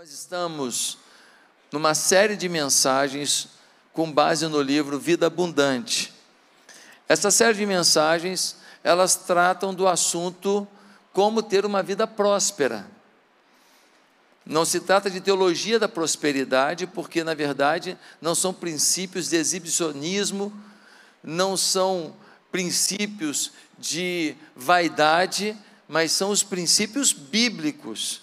Nós estamos numa série de mensagens com base no livro Vida Abundante. Essa série de mensagens, elas tratam do assunto como ter uma vida próspera. Não se trata de teologia da prosperidade, porque na verdade não são princípios de exibicionismo, não são princípios de vaidade, mas são os princípios bíblicos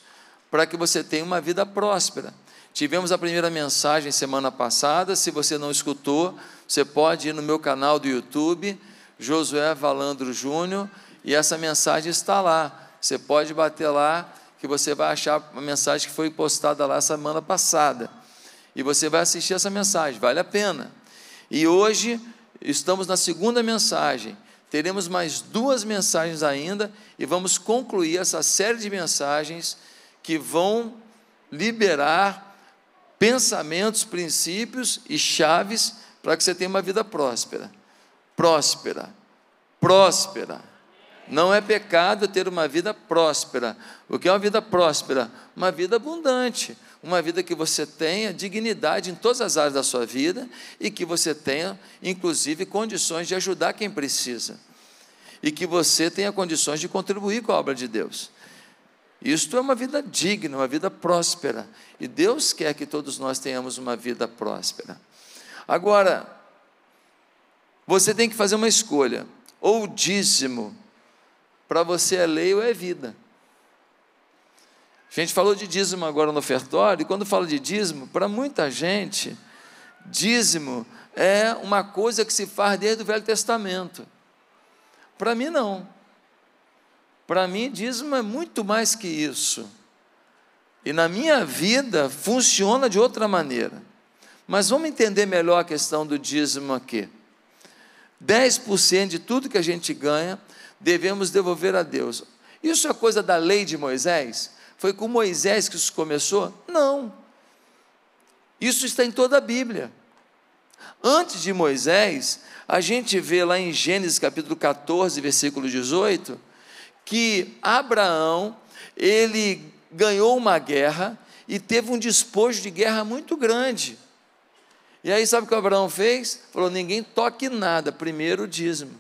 para que você tenha uma vida próspera. Tivemos a primeira mensagem semana passada. Se você não escutou, você pode ir no meu canal do YouTube, Josué Valandro Júnior, e essa mensagem está lá. Você pode bater lá, que você vai achar uma mensagem que foi postada lá semana passada. E você vai assistir essa mensagem, vale a pena. E hoje estamos na segunda mensagem. Teremos mais duas mensagens ainda e vamos concluir essa série de mensagens que vão liberar pensamentos, princípios e chaves para que você tenha uma vida próspera. Próspera, próspera. Não é pecado ter uma vida próspera. O que é uma vida próspera? Uma vida abundante, uma vida que você tenha dignidade em todas as áreas da sua vida e que você tenha, inclusive, condições de ajudar quem precisa. E que você tenha condições de contribuir com a obra de Deus. Isto é uma vida digna, uma vida próspera. E Deus quer que todos nós tenhamos uma vida próspera. Agora, você tem que fazer uma escolha: ou dízimo, para você é lei ou é vida. A gente falou de dízimo agora no ofertório, e quando fala de dízimo, para muita gente, dízimo é uma coisa que se faz desde o Velho Testamento. Para mim, não. Para mim, dízimo é muito mais que isso. E na minha vida funciona de outra maneira. Mas vamos entender melhor a questão do dízimo aqui. 10% de tudo que a gente ganha devemos devolver a Deus. Isso é coisa da lei de Moisés? Foi com Moisés que isso começou? Não. Isso está em toda a Bíblia. Antes de Moisés, a gente vê lá em Gênesis capítulo 14, versículo 18, que Abraão, ele ganhou uma guerra e teve um despojo de guerra muito grande. E aí, sabe o que Abraão fez? Falou: ninguém toque nada, primeiro o dízimo.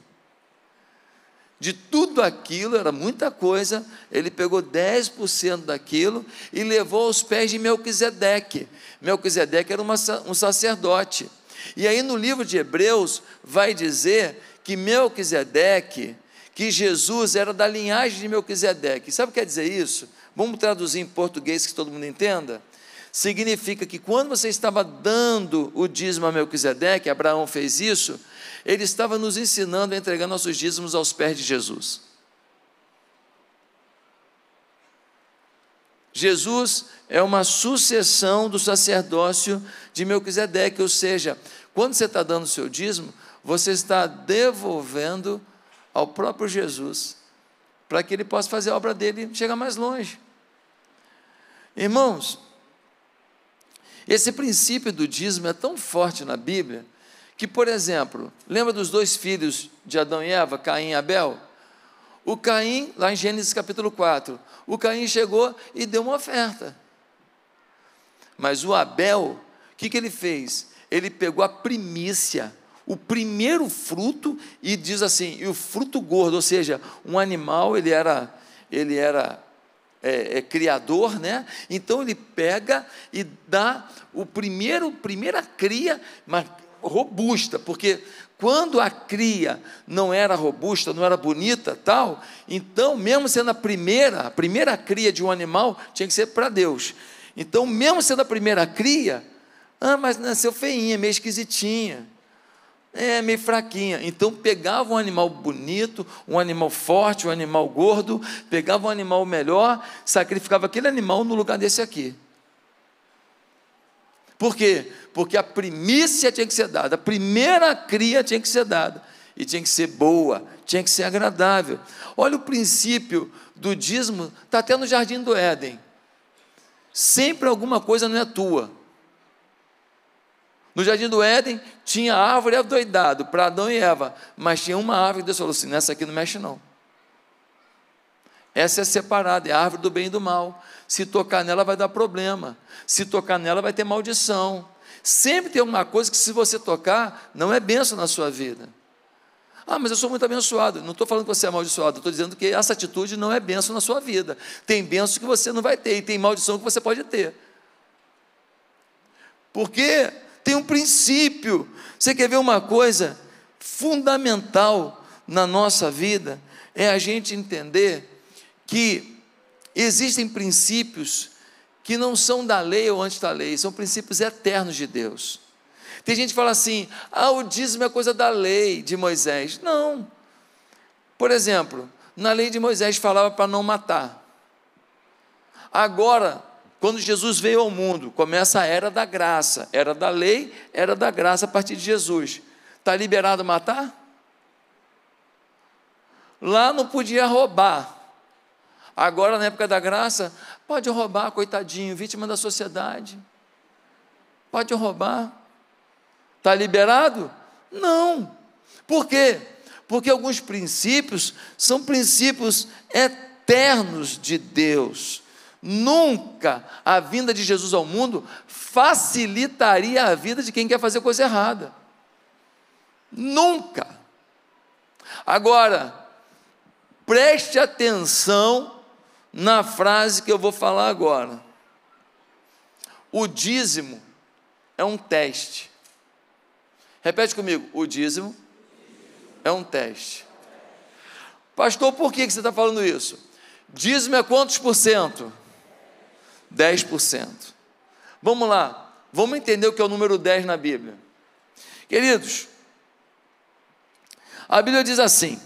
De tudo aquilo, era muita coisa, ele pegou 10% daquilo e levou aos pés de Melquisedeque. Melquisedeque era uma, um sacerdote. E aí no livro de Hebreus vai dizer que Melquisedeque, que Jesus era da linhagem de Melquisedeque. Sabe o que quer dizer isso? Vamos traduzir em português que todo mundo entenda? Significa que quando você estava dando o dízimo a Melquisedeque, Abraão fez isso, ele estava nos ensinando a entregar nossos dízimos aos pés de Jesus. Jesus é uma sucessão do sacerdócio de Melquisedeque, ou seja, quando você está dando o seu dízimo, você está devolvendo ao próprio Jesus, para que ele possa fazer a obra dele chegar mais longe. Irmãos, esse princípio do dízimo é tão forte na Bíblia que, por exemplo, lembra dos dois filhos de Adão e Eva, Caim e Abel? O Caim, lá em Gênesis capítulo 4, o Caim chegou e deu uma oferta. Mas o Abel, o que, que ele fez? Ele pegou a primícia o primeiro fruto e diz assim, e o fruto gordo, ou seja, um animal, ele era, ele era é, é, criador, né? Então ele pega e dá o primeiro, primeira cria, mas robusta, porque quando a cria não era robusta, não era bonita, tal, então mesmo sendo a primeira, a primeira cria de um animal tinha que ser para Deus. Então, mesmo sendo a primeira cria, ah, mas nasceu feinha, meio esquisitinha é meio fraquinha. Então pegava um animal bonito, um animal forte, um animal gordo, pegava um animal melhor, sacrificava aquele animal no lugar desse aqui. Por quê? Porque a primícia tinha que ser dada, a primeira cria tinha que ser dada, e tinha que ser boa, tinha que ser agradável. Olha o princípio do dízimo, está até no jardim do Éden. Sempre alguma coisa não é tua. No jardim do Éden tinha árvore adoidado para Adão e Eva, mas tinha uma árvore que Deus falou assim: nessa aqui não mexe não. Essa é separada, é a árvore do bem e do mal. Se tocar nela vai dar problema. Se tocar nela vai ter maldição. Sempre tem uma coisa que, se você tocar, não é benção na sua vida. Ah, mas eu sou muito abençoado. Não estou falando que você é amaldiçoado, estou dizendo que essa atitude não é benção na sua vida. Tem benção que você não vai ter, e tem maldição que você pode ter. Porque tem um princípio. Você quer ver uma coisa fundamental na nossa vida? É a gente entender que existem princípios que não são da lei ou antes da lei, são princípios eternos de Deus. Tem gente que fala assim: ah, o dízimo é coisa da lei de Moisés. Não. Por exemplo, na lei de Moisés falava para não matar. Agora, quando Jesus veio ao mundo, começa a era da graça, era da lei, era da graça a partir de Jesus. Está liberado matar? Lá não podia roubar. Agora, na época da graça, pode roubar, coitadinho, vítima da sociedade. Pode roubar. Está liberado? Não. Por quê? Porque alguns princípios são princípios eternos de Deus. Nunca a vinda de Jesus ao mundo facilitaria a vida de quem quer fazer coisa errada. Nunca. Agora, preste atenção na frase que eu vou falar agora. O dízimo é um teste. Repete comigo: o dízimo é um teste. Pastor, por que você está falando isso? Dízimo é quantos por cento? 10%. Vamos lá, vamos entender o que é o número 10 na Bíblia. Queridos, a Bíblia diz assim,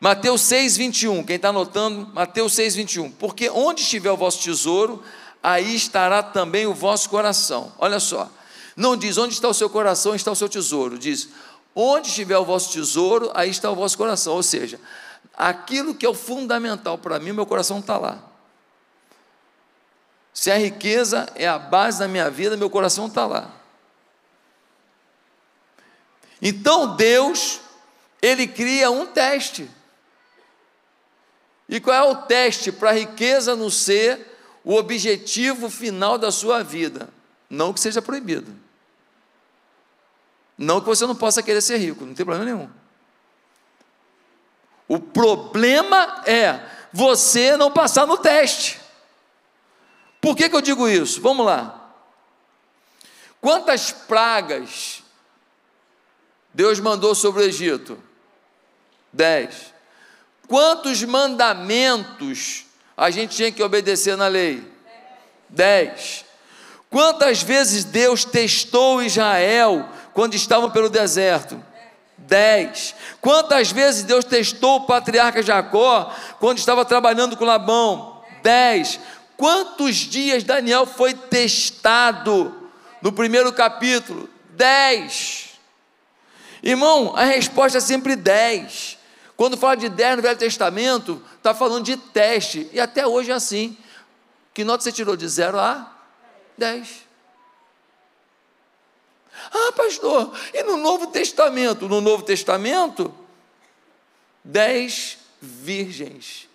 Mateus 6, 21, quem está anotando, Mateus 6, 21, porque onde estiver o vosso tesouro, aí estará também o vosso coração. Olha só, não diz onde está o seu coração, está o seu tesouro, diz onde estiver o vosso tesouro, aí está o vosso coração. Ou seja, aquilo que é o fundamental para mim, meu coração está lá. Se a riqueza é a base da minha vida, meu coração está lá. Então Deus, Ele cria um teste. E qual é o teste para a riqueza não ser o objetivo final da sua vida? Não que seja proibido. Não que você não possa querer ser rico, não tem problema nenhum. O problema é você não passar no teste. Por que, que eu digo isso? Vamos lá. Quantas pragas Deus mandou sobre o Egito? Dez. Quantos mandamentos a gente tinha que obedecer na lei? Dez. Quantas vezes Deus testou Israel quando estavam pelo deserto? Dez. Quantas vezes Deus testou o patriarca Jacó quando estava trabalhando com Labão? Dez. Quantos dias Daniel foi testado no primeiro capítulo? Dez. Irmão, a resposta é sempre dez. Quando fala de dez no Velho Testamento, está falando de teste. E até hoje é assim. Que nota você tirou de zero a dez? Ah, pastor, e no Novo Testamento? No Novo Testamento, dez virgens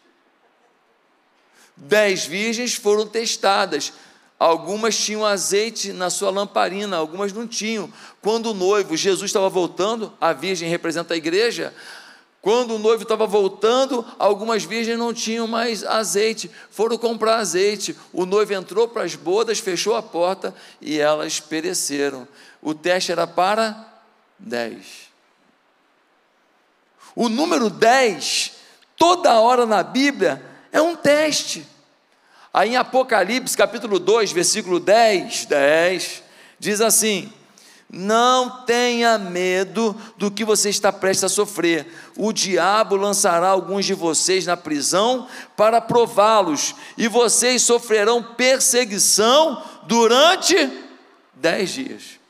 Dez virgens foram testadas. Algumas tinham azeite na sua lamparina, algumas não tinham. Quando o noivo, Jesus estava voltando, a virgem representa a igreja. Quando o noivo estava voltando, algumas virgens não tinham mais azeite, foram comprar azeite. O noivo entrou para as bodas, fechou a porta e elas pereceram. O teste era para dez. O número dez, toda hora na Bíblia, é um teste. Aí em Apocalipse, capítulo 2, versículo 10, 10, diz assim: Não tenha medo do que você está prestes a sofrer. O diabo lançará alguns de vocês na prisão para prová-los, e vocês sofrerão perseguição durante dez dias.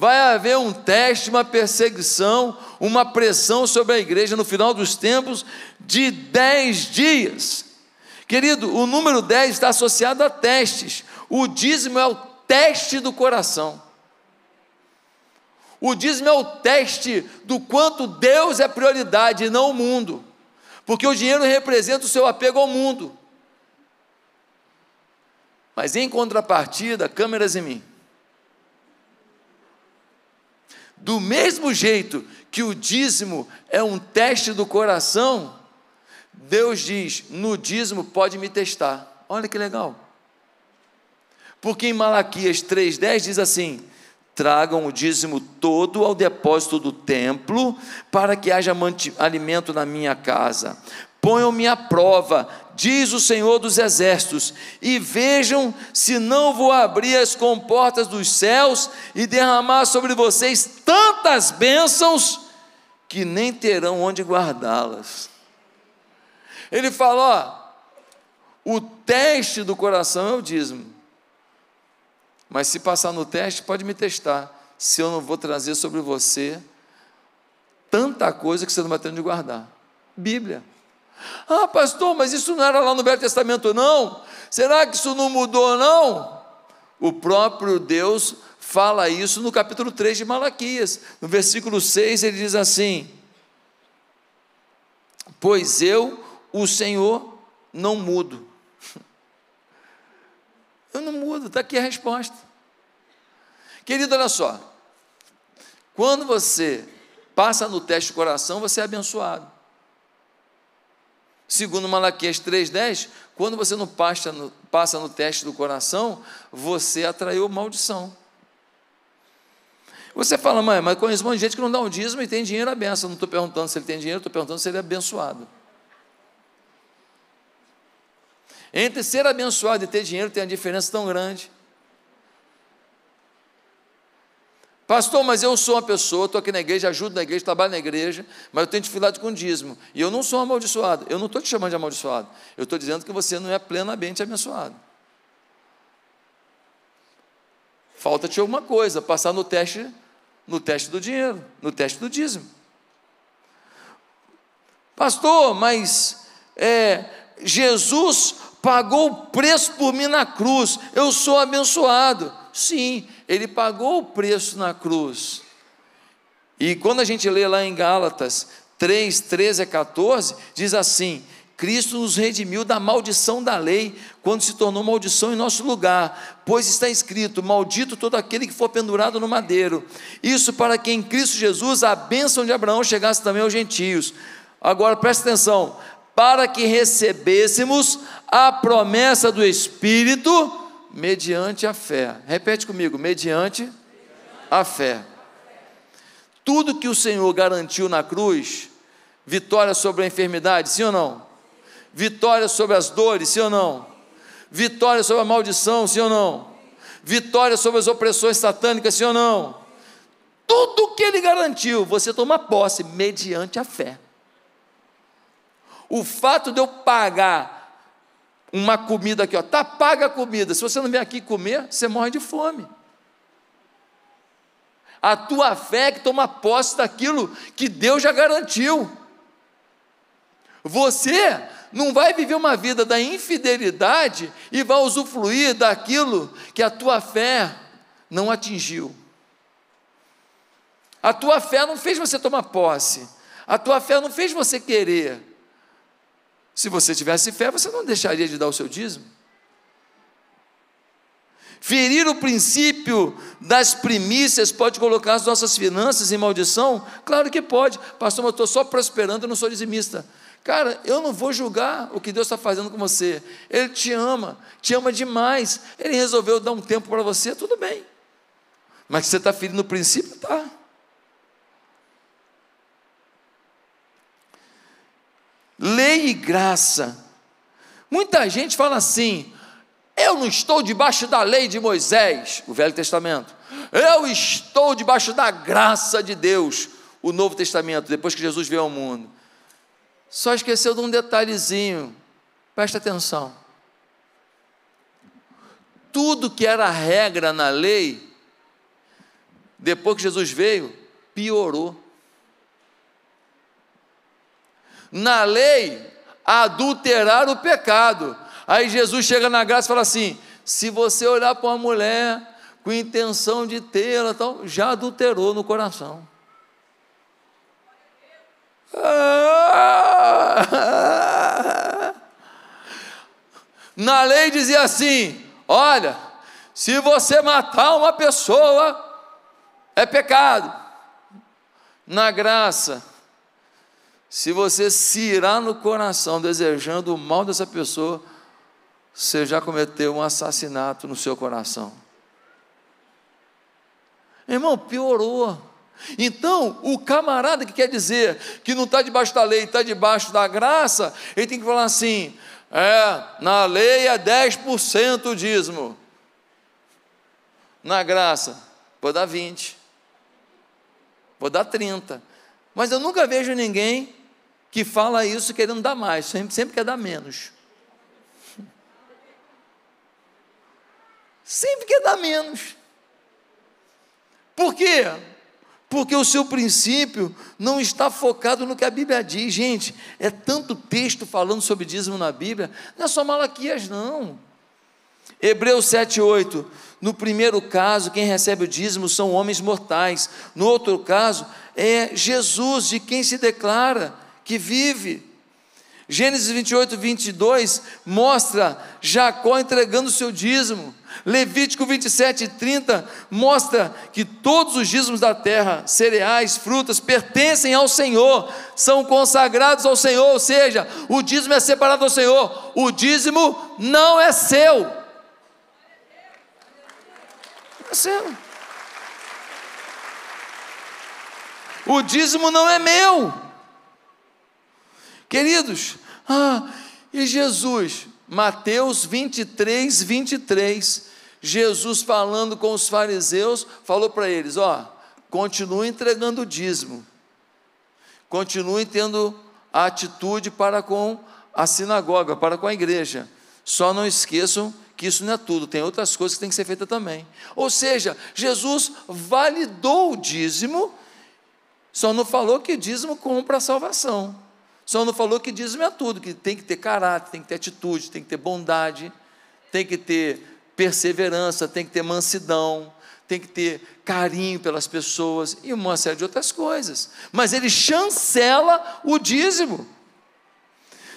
Vai haver um teste, uma perseguição, uma pressão sobre a igreja no final dos tempos de dez dias. Querido, o número 10 está associado a testes. O dízimo é o teste do coração. O dízimo é o teste do quanto Deus é prioridade e não o mundo. Porque o dinheiro representa o seu apego ao mundo. Mas em contrapartida, câmeras em mim. Do mesmo jeito que o dízimo é um teste do coração, Deus diz: no dízimo pode me testar. Olha que legal. Porque em Malaquias 3,10 diz assim: tragam o dízimo todo ao depósito do templo, para que haja alimento na minha casa. Ponham-me à prova, diz o Senhor dos Exércitos, e vejam se não vou abrir as comportas dos céus e derramar sobre vocês tantas bênçãos que nem terão onde guardá-las. Ele fala: ó, o teste do coração é o dízimo, mas se passar no teste, pode me testar, se eu não vou trazer sobre você tanta coisa que você não vai ter onde guardar. Bíblia. Ah, pastor, mas isso não era lá no Velho Testamento, não? Será que isso não mudou, não? O próprio Deus fala isso no capítulo 3 de Malaquias. No versículo 6 ele diz assim: Pois eu, o Senhor, não mudo. Eu não mudo, está aqui a resposta. Querido, olha só. Quando você passa no teste do coração, você é abençoado. Segundo Malaquias 3,10, quando você não passa no, passa no teste do coração, você atraiu maldição. Você fala, mãe, mas conheço um monte de gente que não dá um dízimo e tem dinheiro à benção. Não estou perguntando se ele tem dinheiro, estou perguntando se ele é abençoado. Entre ser abençoado e ter dinheiro tem uma diferença tão grande. Pastor, mas eu sou uma pessoa, estou aqui na igreja, ajudo na igreja, trabalho na igreja, mas eu tenho dificuldade com dízimo. E eu não sou amaldiçoado. Eu não estou te chamando de amaldiçoado. Eu estou dizendo que você não é plenamente abençoado. Falta-te alguma coisa, passar no teste, no teste do dinheiro, no teste do dízimo. Pastor, mas é, Jesus pagou o preço por mim na cruz. Eu sou abençoado. Sim, ele pagou o preço na cruz. E quando a gente lê lá em Gálatas 3, 13 a 14, diz assim: Cristo nos redimiu da maldição da lei, quando se tornou maldição em nosso lugar, pois está escrito: Maldito todo aquele que for pendurado no madeiro. Isso para que em Cristo Jesus a bênção de Abraão chegasse também aos gentios. Agora preste atenção: para que recebêssemos a promessa do Espírito mediante a fé. Repete comigo: mediante a fé. Tudo que o Senhor garantiu na cruz, vitória sobre a enfermidade, sim ou não? Vitória sobre as dores, sim ou não? Vitória sobre a maldição, sim ou não? Vitória sobre as opressões satânicas, sim ou não? Tudo que ele garantiu, você toma posse mediante a fé. O fato de eu pagar uma comida aqui, ó, tá paga a comida. Se você não vem aqui comer, você morre de fome. A tua fé é que toma posse daquilo que Deus já garantiu. Você não vai viver uma vida da infidelidade e vai usufruir daquilo que a tua fé não atingiu. A tua fé não fez você tomar posse. A tua fé não fez você querer. Se você tivesse fé, você não deixaria de dar o seu dízimo. Ferir o princípio das primícias pode colocar as nossas finanças em maldição? Claro que pode. Pastor, eu estou só prosperando, eu não sou dizimista. Cara, eu não vou julgar o que Deus está fazendo com você. Ele te ama, te ama demais. Ele resolveu dar um tempo para você, tudo bem. Mas você está ferindo o princípio? Tá. Lei e graça. Muita gente fala assim: eu não estou debaixo da lei de Moisés, o Velho Testamento, eu estou debaixo da graça de Deus, o Novo Testamento, depois que Jesus veio ao mundo. Só esqueceu de um detalhezinho, presta atenção. Tudo que era regra na lei, depois que Jesus veio, piorou na lei adulterar o pecado. Aí Jesus chega na graça e fala assim: se você olhar para uma mulher, com intenção de tê-la, tal, já adulterou no coração. Na lei dizia assim: olha, se você matar uma pessoa, é pecado. Na graça, se você se irá no coração desejando o mal dessa pessoa, você já cometeu um assassinato no seu coração. Irmão, piorou. Então, o camarada que quer dizer que não está debaixo da lei, está debaixo da graça, ele tem que falar assim: é, na lei é 10% o dízimo, na graça, vou dar 20, vou dar 30. Mas eu nunca vejo ninguém que fala isso querendo dar mais, sempre, sempre quer dar menos. Sempre quer dar menos. Por quê? Porque o seu princípio não está focado no que a Bíblia diz. Gente, é tanto texto falando sobre dízimo na Bíblia, não é só Malaquias, não. Hebreus 7, 8. No primeiro caso, quem recebe o dízimo são homens mortais. No outro caso, é Jesus, de quem se declara que vive. Gênesis 28, 22 mostra Jacó entregando o seu dízimo. Levítico 27 e 30 mostra que todos os dízimos da terra, cereais, frutas, pertencem ao Senhor, são consagrados ao Senhor, ou seja, o dízimo é separado ao Senhor, o dízimo não é seu. é seu. O dízimo não é meu. Queridos, ah, e Jesus? Mateus 23, 23. Jesus falando com os fariseus, falou para eles: ó, continue entregando o dízimo, continue tendo a atitude para com a sinagoga, para com a igreja. Só não esqueçam que isso não é tudo, tem outras coisas que têm que ser feitas também. Ou seja, Jesus validou o dízimo, só não falou que dízimo compra a salvação. Só não falou que dízimo é tudo, que tem que ter caráter, tem que ter atitude, tem que ter bondade, tem que ter perseverança, tem que ter mansidão, tem que ter carinho pelas pessoas e uma série de outras coisas. Mas ele chancela o dízimo.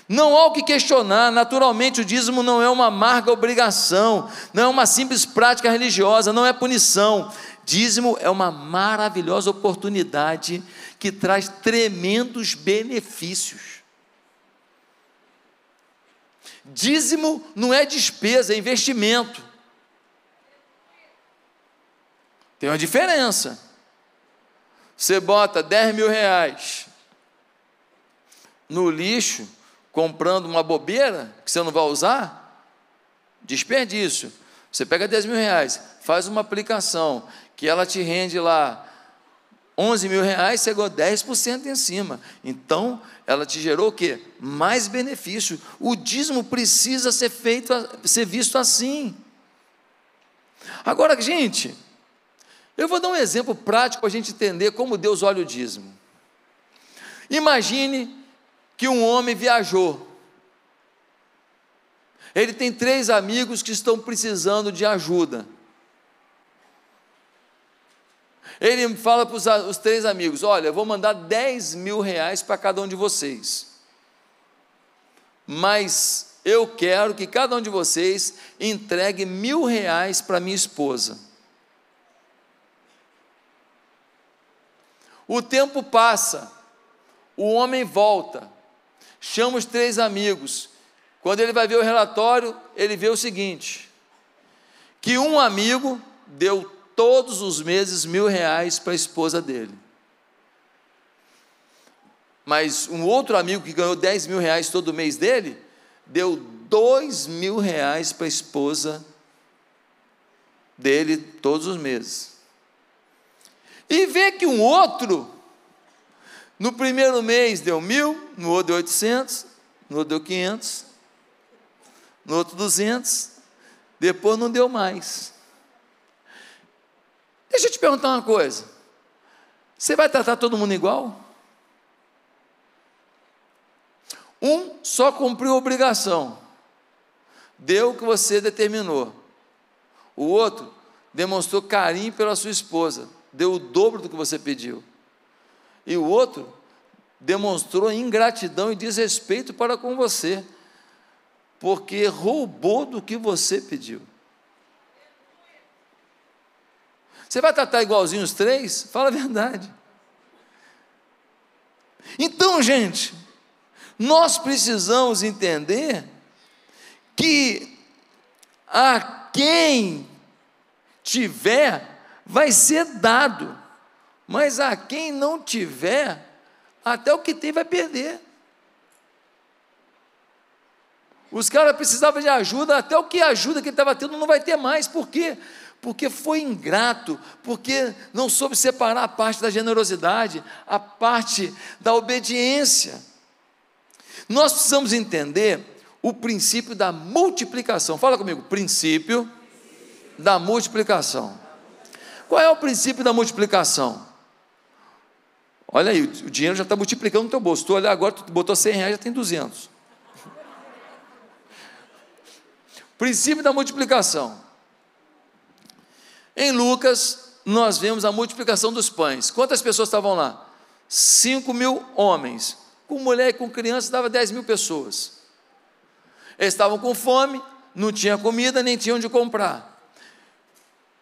Não há o que questionar, naturalmente o dízimo não é uma amarga obrigação, não é uma simples prática religiosa, não é punição. Dízimo é uma maravilhosa oportunidade que traz tremendos benefícios. Dízimo não é despesa, é investimento. Tem uma diferença. Você bota 10 mil reais no lixo, comprando uma bobeira que você não vai usar, desperdício. Você pega 10 mil reais, faz uma aplicação que ela te rende lá 11 mil reais, você ganhou 10% em cima. Então, ela te gerou o quê? Mais benefício. O dízimo precisa ser feito, ser visto assim. Agora, gente, eu vou dar um exemplo prático para a gente entender como Deus olha o dízimo. Imagine que um homem viajou. Ele tem três amigos que estão precisando de ajuda. Ele fala para os, os três amigos: Olha, eu vou mandar 10 mil reais para cada um de vocês. Mas eu quero que cada um de vocês entregue mil reais para minha esposa. O tempo passa, o homem volta, chama os três amigos. Quando ele vai ver o relatório, ele vê o seguinte: que um amigo deu todos os meses mil reais para a esposa dele. Mas um outro amigo que ganhou 10 mil reais todo mês dele, deu dois mil reais para a esposa dele todos os meses. E vê que um outro, no primeiro mês deu mil, no outro deu 800, no outro deu 500, no outro 200, depois não deu mais. Deixa eu te perguntar uma coisa: você vai tratar todo mundo igual? Um só cumpriu a obrigação, deu o que você determinou. O outro demonstrou carinho pela sua esposa, deu o dobro do que você pediu. E o outro demonstrou ingratidão e desrespeito para com você, porque roubou do que você pediu. Você vai tratar igualzinho os três? Fala a verdade. Então, gente, nós precisamos entender que a quem tiver, vai ser dado, mas a quem não tiver, até o que tem vai perder. Os caras precisavam de ajuda, até o que ajuda que ele estava tendo não vai ter mais, por quê? Porque foi ingrato, porque não soube separar a parte da generosidade, a parte da obediência. Nós precisamos entender o princípio da multiplicação. Fala comigo, princípio da multiplicação. Qual é o princípio da multiplicação? Olha aí, o dinheiro já está multiplicando no teu bolso. Tu olha agora, tu botou 100 reais, já tem 200. princípio da multiplicação. Em Lucas, nós vemos a multiplicação dos pães. Quantas pessoas estavam lá? 5 mil homens. Com mulher e com criança dava 10 mil pessoas. Eles estavam com fome, não tinha comida, nem tinham de comprar.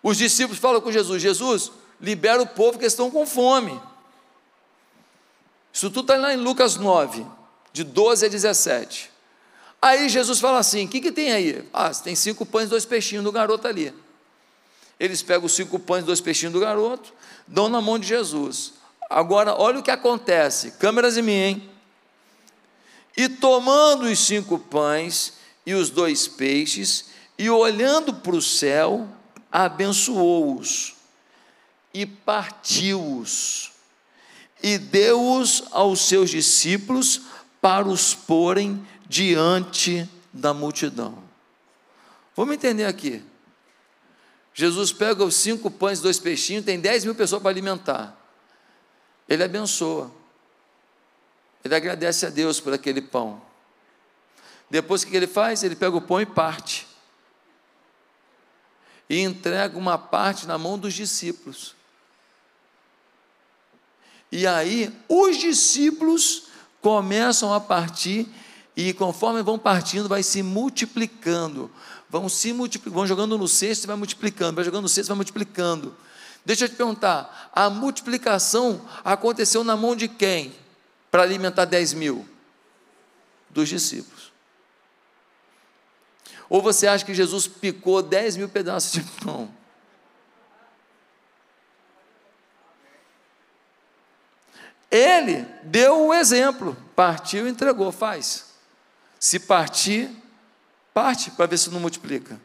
Os discípulos falam com Jesus: Jesus, libera o povo que estão com fome. Isso tudo está lá em Lucas 9, de 12 a 17. Aí Jesus fala assim: o que, que tem aí? Ah, tem cinco pães e dois peixinhos do garoto ali. Eles pegam os cinco pães e dois peixinhos do garoto, dão na mão de Jesus. Agora, olha o que acontece. Câmeras em mim, hein? E tomando os cinco pães e os dois peixes, e olhando para o céu, abençoou-os e partiu-os, e deu-os aos seus discípulos para os porem diante da multidão. Vamos entender aqui. Jesus pega os cinco pães e dois peixinhos, tem dez mil pessoas para alimentar. Ele abençoa. Ele agradece a Deus por aquele pão. Depois o que ele faz? Ele pega o pão e parte. E entrega uma parte na mão dos discípulos. E aí, os discípulos começam a partir, e conforme vão partindo, vai se multiplicando. Vão se multiplicando, vão jogando no cesto e vai multiplicando, vai jogando no cesto e vai multiplicando. Deixa eu te perguntar: a multiplicação aconteceu na mão de quem? para alimentar 10 mil? Dos discípulos. Ou você acha que Jesus picou 10 mil pedaços de pão? Ele deu o exemplo, partiu e entregou, faz. Se partir, parte para ver se não multiplica.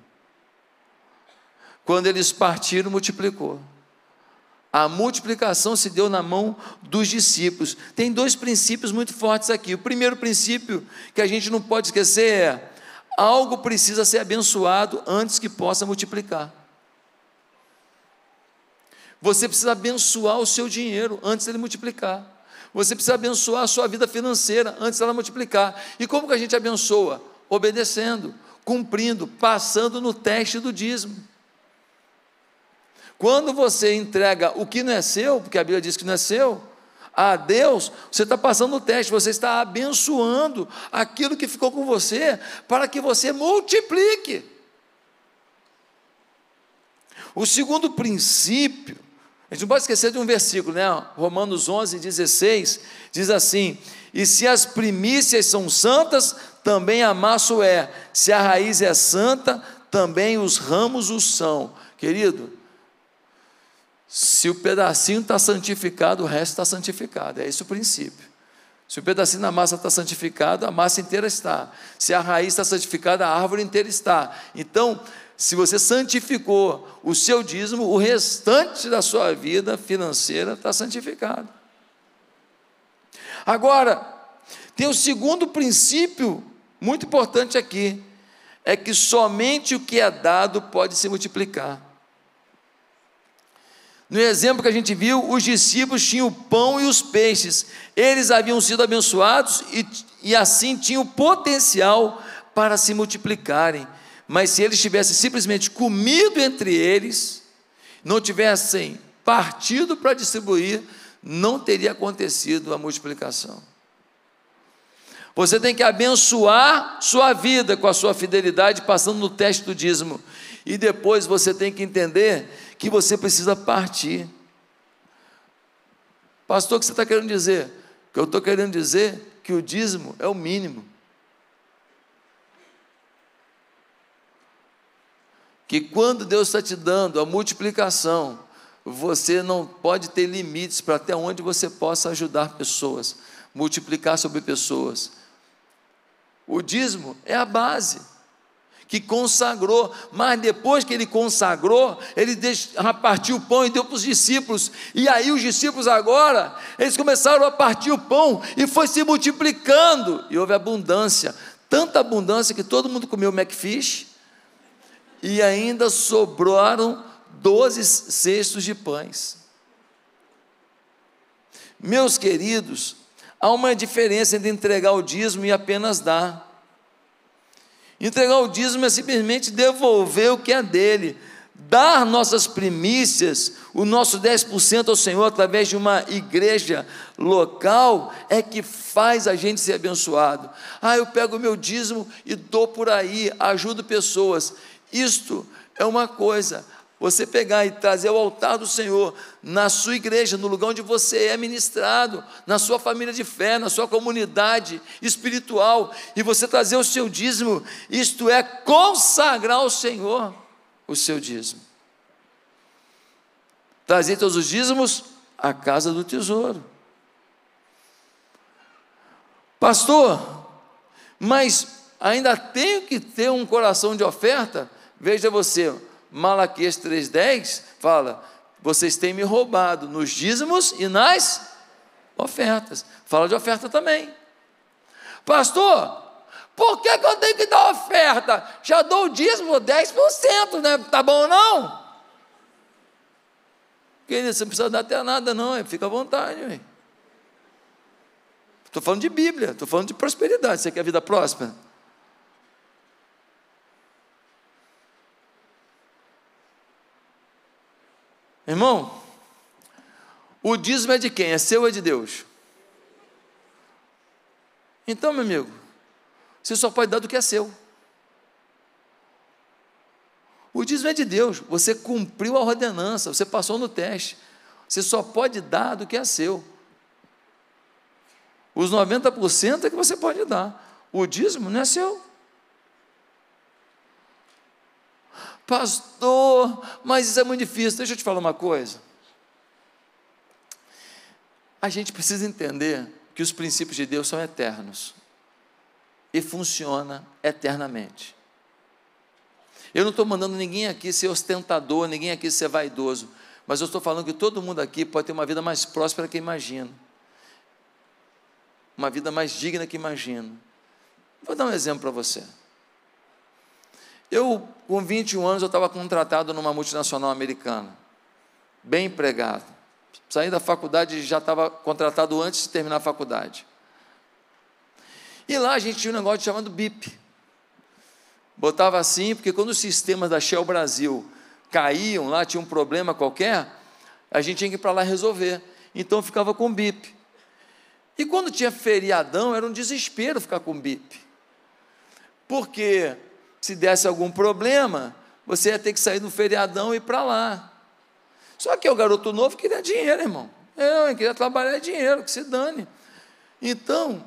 Quando eles partiram, multiplicou. A multiplicação se deu na mão dos discípulos. Tem dois princípios muito fortes aqui. O primeiro princípio que a gente não pode esquecer é: algo precisa ser abençoado antes que possa multiplicar. Você precisa abençoar o seu dinheiro antes dele multiplicar. Você precisa abençoar a sua vida financeira antes dela multiplicar. E como que a gente abençoa? Obedecendo, cumprindo, passando no teste do dízimo. Quando você entrega o que não é seu, porque a Bíblia diz que não é seu, a Deus, você está passando o teste, você está abençoando aquilo que ficou com você, para que você multiplique. O segundo princípio, a gente não pode esquecer de um versículo, né? Romanos 11, 16, diz assim: E se as primícias são santas, também a massa é, se a raiz é santa, também os ramos o são. Querido, se o pedacinho está santificado, o resto está santificado. É esse o princípio. Se o pedacinho da massa está santificado, a massa inteira está. Se a raiz está santificada, a árvore inteira está. Então, se você santificou o seu dízimo, o restante da sua vida financeira está santificado. Agora, tem o segundo princípio muito importante aqui: é que somente o que é dado pode se multiplicar. No exemplo que a gente viu, os discípulos tinham o pão e os peixes, eles haviam sido abençoados e, e assim tinham potencial para se multiplicarem. Mas se eles tivessem simplesmente comido entre eles, não tivessem partido para distribuir, não teria acontecido a multiplicação. Você tem que abençoar sua vida com a sua fidelidade, passando no teste do dízimo. E depois você tem que entender que você precisa partir. Pastor, o que você está querendo dizer? O que eu estou querendo dizer que o dízimo é o mínimo. Que quando Deus está te dando a multiplicação, você não pode ter limites para até onde você possa ajudar pessoas, multiplicar sobre pessoas. O dízimo é a base que consagrou, mas depois que ele consagrou, ele partiu o pão e deu para os discípulos, e aí os discípulos agora, eles começaram a partir o pão e foi se multiplicando, e houve abundância, tanta abundância que todo mundo comeu McFish, e ainda sobraram doze cestos de pães. Meus queridos, Há uma diferença entre entregar o dízimo e apenas dar. Entregar o dízimo é simplesmente devolver o que é dele, dar nossas primícias, o nosso 10% ao Senhor através de uma igreja local é que faz a gente ser abençoado. Ah, eu pego o meu dízimo e dou por aí, ajudo pessoas. Isto é uma coisa. Você pegar e trazer ao altar do Senhor, na sua igreja, no lugar onde você é ministrado, na sua família de fé, na sua comunidade espiritual, e você trazer o seu dízimo, isto é consagrar ao Senhor o seu dízimo. Trazer todos os dízimos à casa do tesouro. Pastor, mas ainda tenho que ter um coração de oferta? Veja você, Malaquias 3,10 fala: vocês têm me roubado nos dízimos e nas ofertas. Fala de oferta também. Pastor, por que, que eu tenho que dar oferta? Já dou o dízimo 10%, né? Tá bom não? Querido, você não precisa dar até nada, não, fica à vontade. Estou falando de Bíblia, estou falando de prosperidade. Você quer vida próspera? Irmão, o dízimo é de quem? É seu ou é de Deus? Então, meu amigo, você só pode dar do que é seu. O dízimo é de Deus, você cumpriu a ordenança, você passou no teste. Você só pode dar do que é seu. Os 90% é que você pode dar. O dízimo não é seu. Pastor, mas isso é muito difícil. Deixa eu te falar uma coisa. A gente precisa entender que os princípios de Deus são eternos e funciona eternamente. Eu não estou mandando ninguém aqui ser ostentador, ninguém aqui ser vaidoso, mas eu estou falando que todo mundo aqui pode ter uma vida mais próspera que imagina, uma vida mais digna que imagina. Vou dar um exemplo para você. Eu, com 21 anos, eu estava contratado numa multinacional americana, bem empregado. Saí da faculdade já estava contratado antes de terminar a faculdade. E lá a gente tinha um negócio chamado BIP. Botava assim, porque quando os sistemas da Shell Brasil caíam, lá tinha um problema qualquer, a gente tinha que ir para lá resolver. Então ficava com BIP. E quando tinha feriadão, era um desespero ficar com BIP. Porque se desse algum problema, você ia ter que sair no feriadão e ir para lá. Só que o garoto novo queria dinheiro, irmão. Eu, eu queria trabalhar dinheiro, que se dane. Então,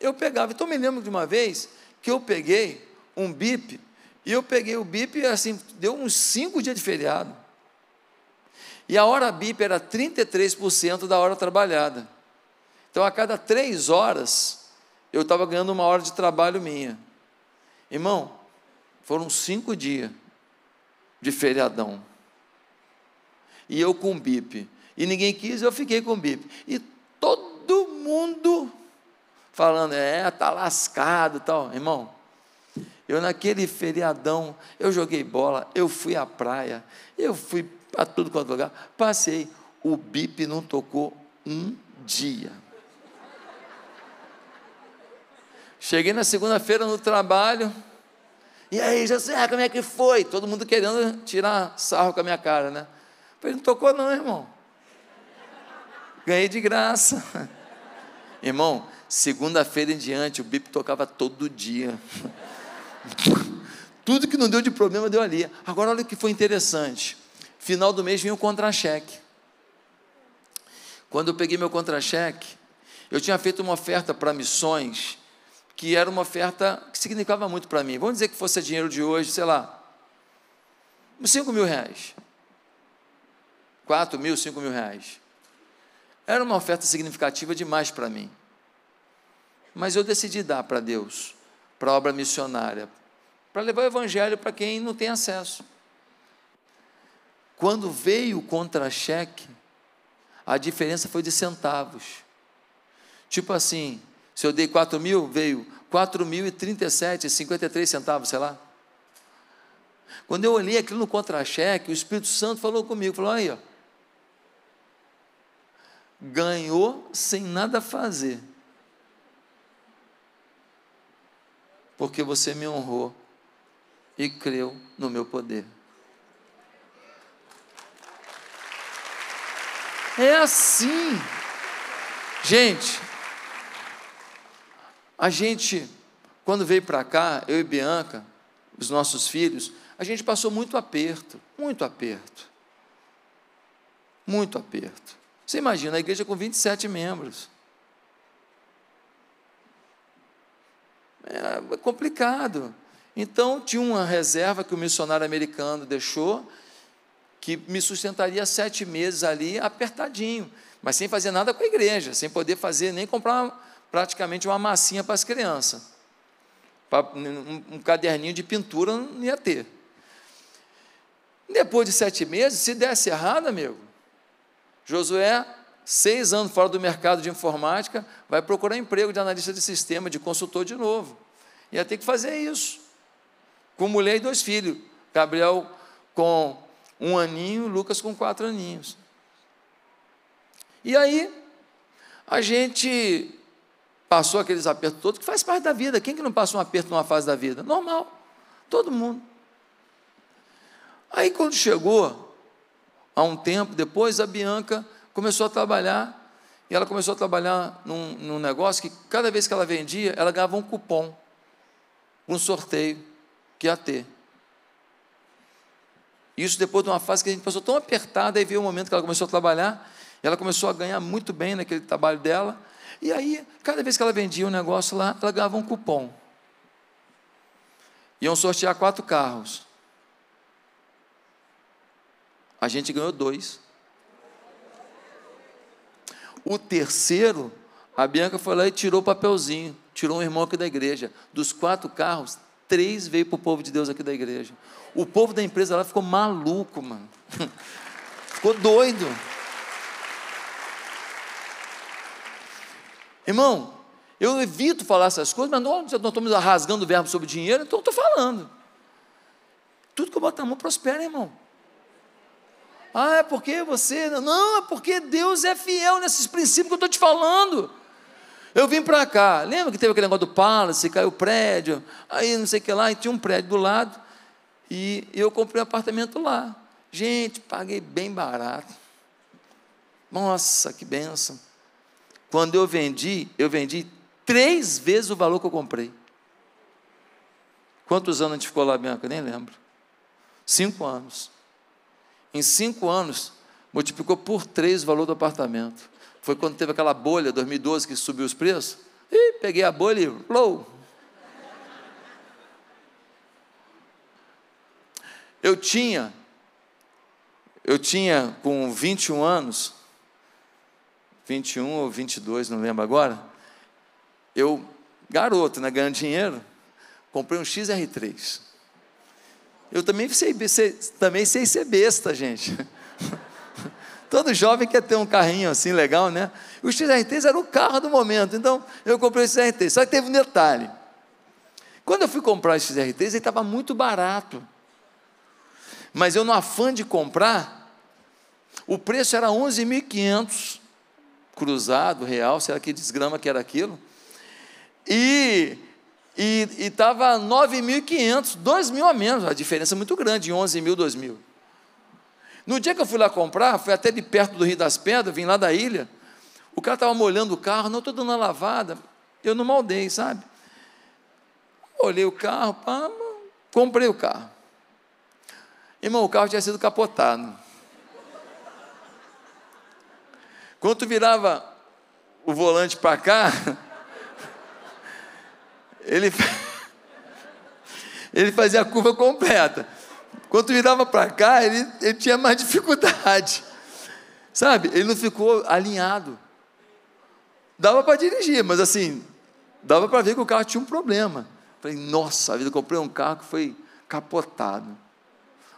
eu pegava. Então, me lembro de uma vez que eu peguei um bip, e eu peguei o bip, assim, deu uns cinco dias de feriado. E a hora bip era 33% da hora trabalhada. Então, a cada três horas, eu estava ganhando uma hora de trabalho minha. Irmão, foram cinco dias de feriadão. E eu com bip. E ninguém quis, eu fiquei com bip. E todo mundo falando, é, tá lascado tal. Irmão, eu naquele feriadão, eu joguei bola, eu fui à praia, eu fui para tudo quanto lugar, passei. O bip não tocou um dia. Cheguei na segunda-feira no trabalho, e aí, José, como é que foi? Todo mundo querendo tirar sarro com a minha cara, né? Falei, não tocou não, irmão. Ganhei de graça. Irmão, segunda-feira em diante, o bip tocava todo dia. Tudo que não deu de problema deu ali. Agora olha o que foi interessante. Final do mês vinha o contra-cheque. Quando eu peguei meu contra-cheque, eu tinha feito uma oferta para missões, que era uma oferta que significava muito para mim. Vamos dizer que fosse dinheiro de hoje, sei lá, 5 mil reais. 4 mil, 5 mil reais. Era uma oferta significativa demais para mim. Mas eu decidi dar para Deus, para a obra missionária, para levar o evangelho para quem não tem acesso. Quando veio o contra-cheque, a diferença foi de centavos. Tipo assim, se eu dei 4 mil, veio 4 mil e 37, 53 centavos, sei lá. Quando eu olhei aquilo no contra-cheque, o Espírito Santo falou comigo, falou, aí, ó, ganhou sem nada fazer. Porque você me honrou e creu no meu poder. É assim. Gente, a gente, quando veio para cá, eu e Bianca, os nossos filhos, a gente passou muito aperto, muito aperto. Muito aperto. Você imagina a igreja com 27 membros. É complicado. Então, tinha uma reserva que o missionário americano deixou, que me sustentaria sete meses ali apertadinho, mas sem fazer nada com a igreja, sem poder fazer nem comprar praticamente uma massinha para as crianças. Um, um caderninho de pintura não ia ter. Depois de sete meses, se desse errado, amigo, Josué, seis anos fora do mercado de informática, vai procurar emprego de analista de sistema, de consultor de novo. Ia ter que fazer isso. Com mulher e dois filhos. Gabriel com um aninho, Lucas com quatro aninhos. E aí, a gente passou aqueles apertos todos, que faz parte da vida. Quem que não passa um aperto numa fase da vida? Normal. Todo mundo. Aí quando chegou, há um tempo depois, a Bianca começou a trabalhar, e ela começou a trabalhar num, num negócio que cada vez que ela vendia, ela ganhava um cupom, um sorteio que ia ter. Isso depois de uma fase que a gente passou tão apertada, aí veio o um momento que ela começou a trabalhar, e ela começou a ganhar muito bem naquele trabalho dela, e aí, cada vez que ela vendia um negócio lá, ela ganhava um cupom. Iam sortear quatro carros. A gente ganhou dois. O terceiro, a Bianca foi lá e tirou o papelzinho, tirou um irmão aqui da igreja. Dos quatro carros, três veio para o povo de Deus aqui da igreja. O povo da empresa lá ficou maluco, mano. ficou doido. Irmão, eu evito falar essas coisas, mas não estamos rasgando o verbo sobre dinheiro, então estou falando. Tudo que eu boto na mão prospera, irmão. Ah, é porque você. Não, é porque Deus é fiel nesses princípios que eu estou te falando. Eu vim para cá, lembra que teve aquele negócio do Palace, caiu o prédio, aí não sei o que lá, e tinha um prédio do lado, e eu comprei um apartamento lá. Gente, paguei bem barato. Nossa, que benção. Quando eu vendi, eu vendi três vezes o valor que eu comprei. Quantos anos a gente ficou lá, Bianca? Nem lembro. Cinco anos. Em cinco anos, multiplicou por três o valor do apartamento. Foi quando teve aquela bolha, 2012, que subiu os preços. E peguei a bolha e low. Eu tinha, eu tinha com 21 anos, 21 ou 22, não lembro agora. Eu, garoto, né, ganhando dinheiro, comprei um XR3. Eu também sei, sei, também sei ser besta, gente. Todo jovem quer ter um carrinho assim legal, né? O XR3 era o carro do momento, então eu comprei o XR3. Só que teve um detalhe. Quando eu fui comprar o XR3, ele estava muito barato. Mas eu, no afã de comprar, o preço era 11.500 cruzado, real, será que desgrama que era aquilo? E estava 9.500, 2 mil a menos, a diferença é muito grande, 11 mil, 2 mil. No dia que eu fui lá comprar, fui até de perto do Rio das Pedras, vim lá da ilha. O cara estava molhando o carro, não estou dando uma lavada. Eu não maldei, sabe? Olhei o carro, pá, comprei o carro. Irmão, o carro tinha sido capotado. Quando tu virava o volante para cá, ele, ele fazia a curva completa. Quando tu virava para cá, ele, ele tinha mais dificuldade. Sabe? Ele não ficou alinhado. Dava para dirigir, mas assim, dava para ver que o carro tinha um problema. Falei, nossa, a vida, comprei um carro que foi capotado.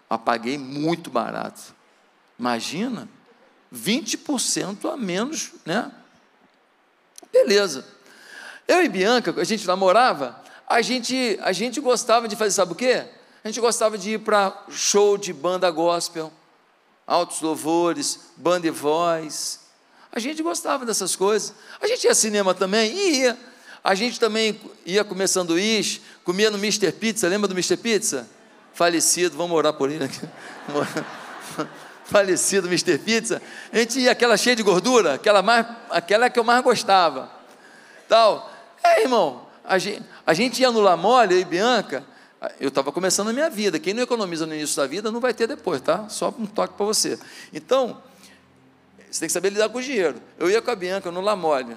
Mas paguei muito barato. Imagina, 20% a menos, né? Beleza. Eu e Bianca, a gente namorava, a gente, a gente gostava de fazer, sabe o quê? A gente gostava de ir para show de banda gospel, altos louvores, banda e voz. A gente gostava dessas coisas. A gente ia cinema também? Ia. A gente também ia comer sanduíche, comia no Mr. Pizza, lembra do Mr. Pizza? Falecido, vamos orar por ele aqui. Falecido Mr. Pizza. A gente ia aquela cheia de gordura, aquela, mais, aquela que eu mais gostava. Tal. É, irmão, a gente, a gente ia no La Mole, eu e Bianca, eu estava começando a minha vida. Quem não economiza no início da vida não vai ter depois, tá? Só um toque para você. Então, você tem que saber lidar com o dinheiro. Eu ia com a Bianca no La Mole.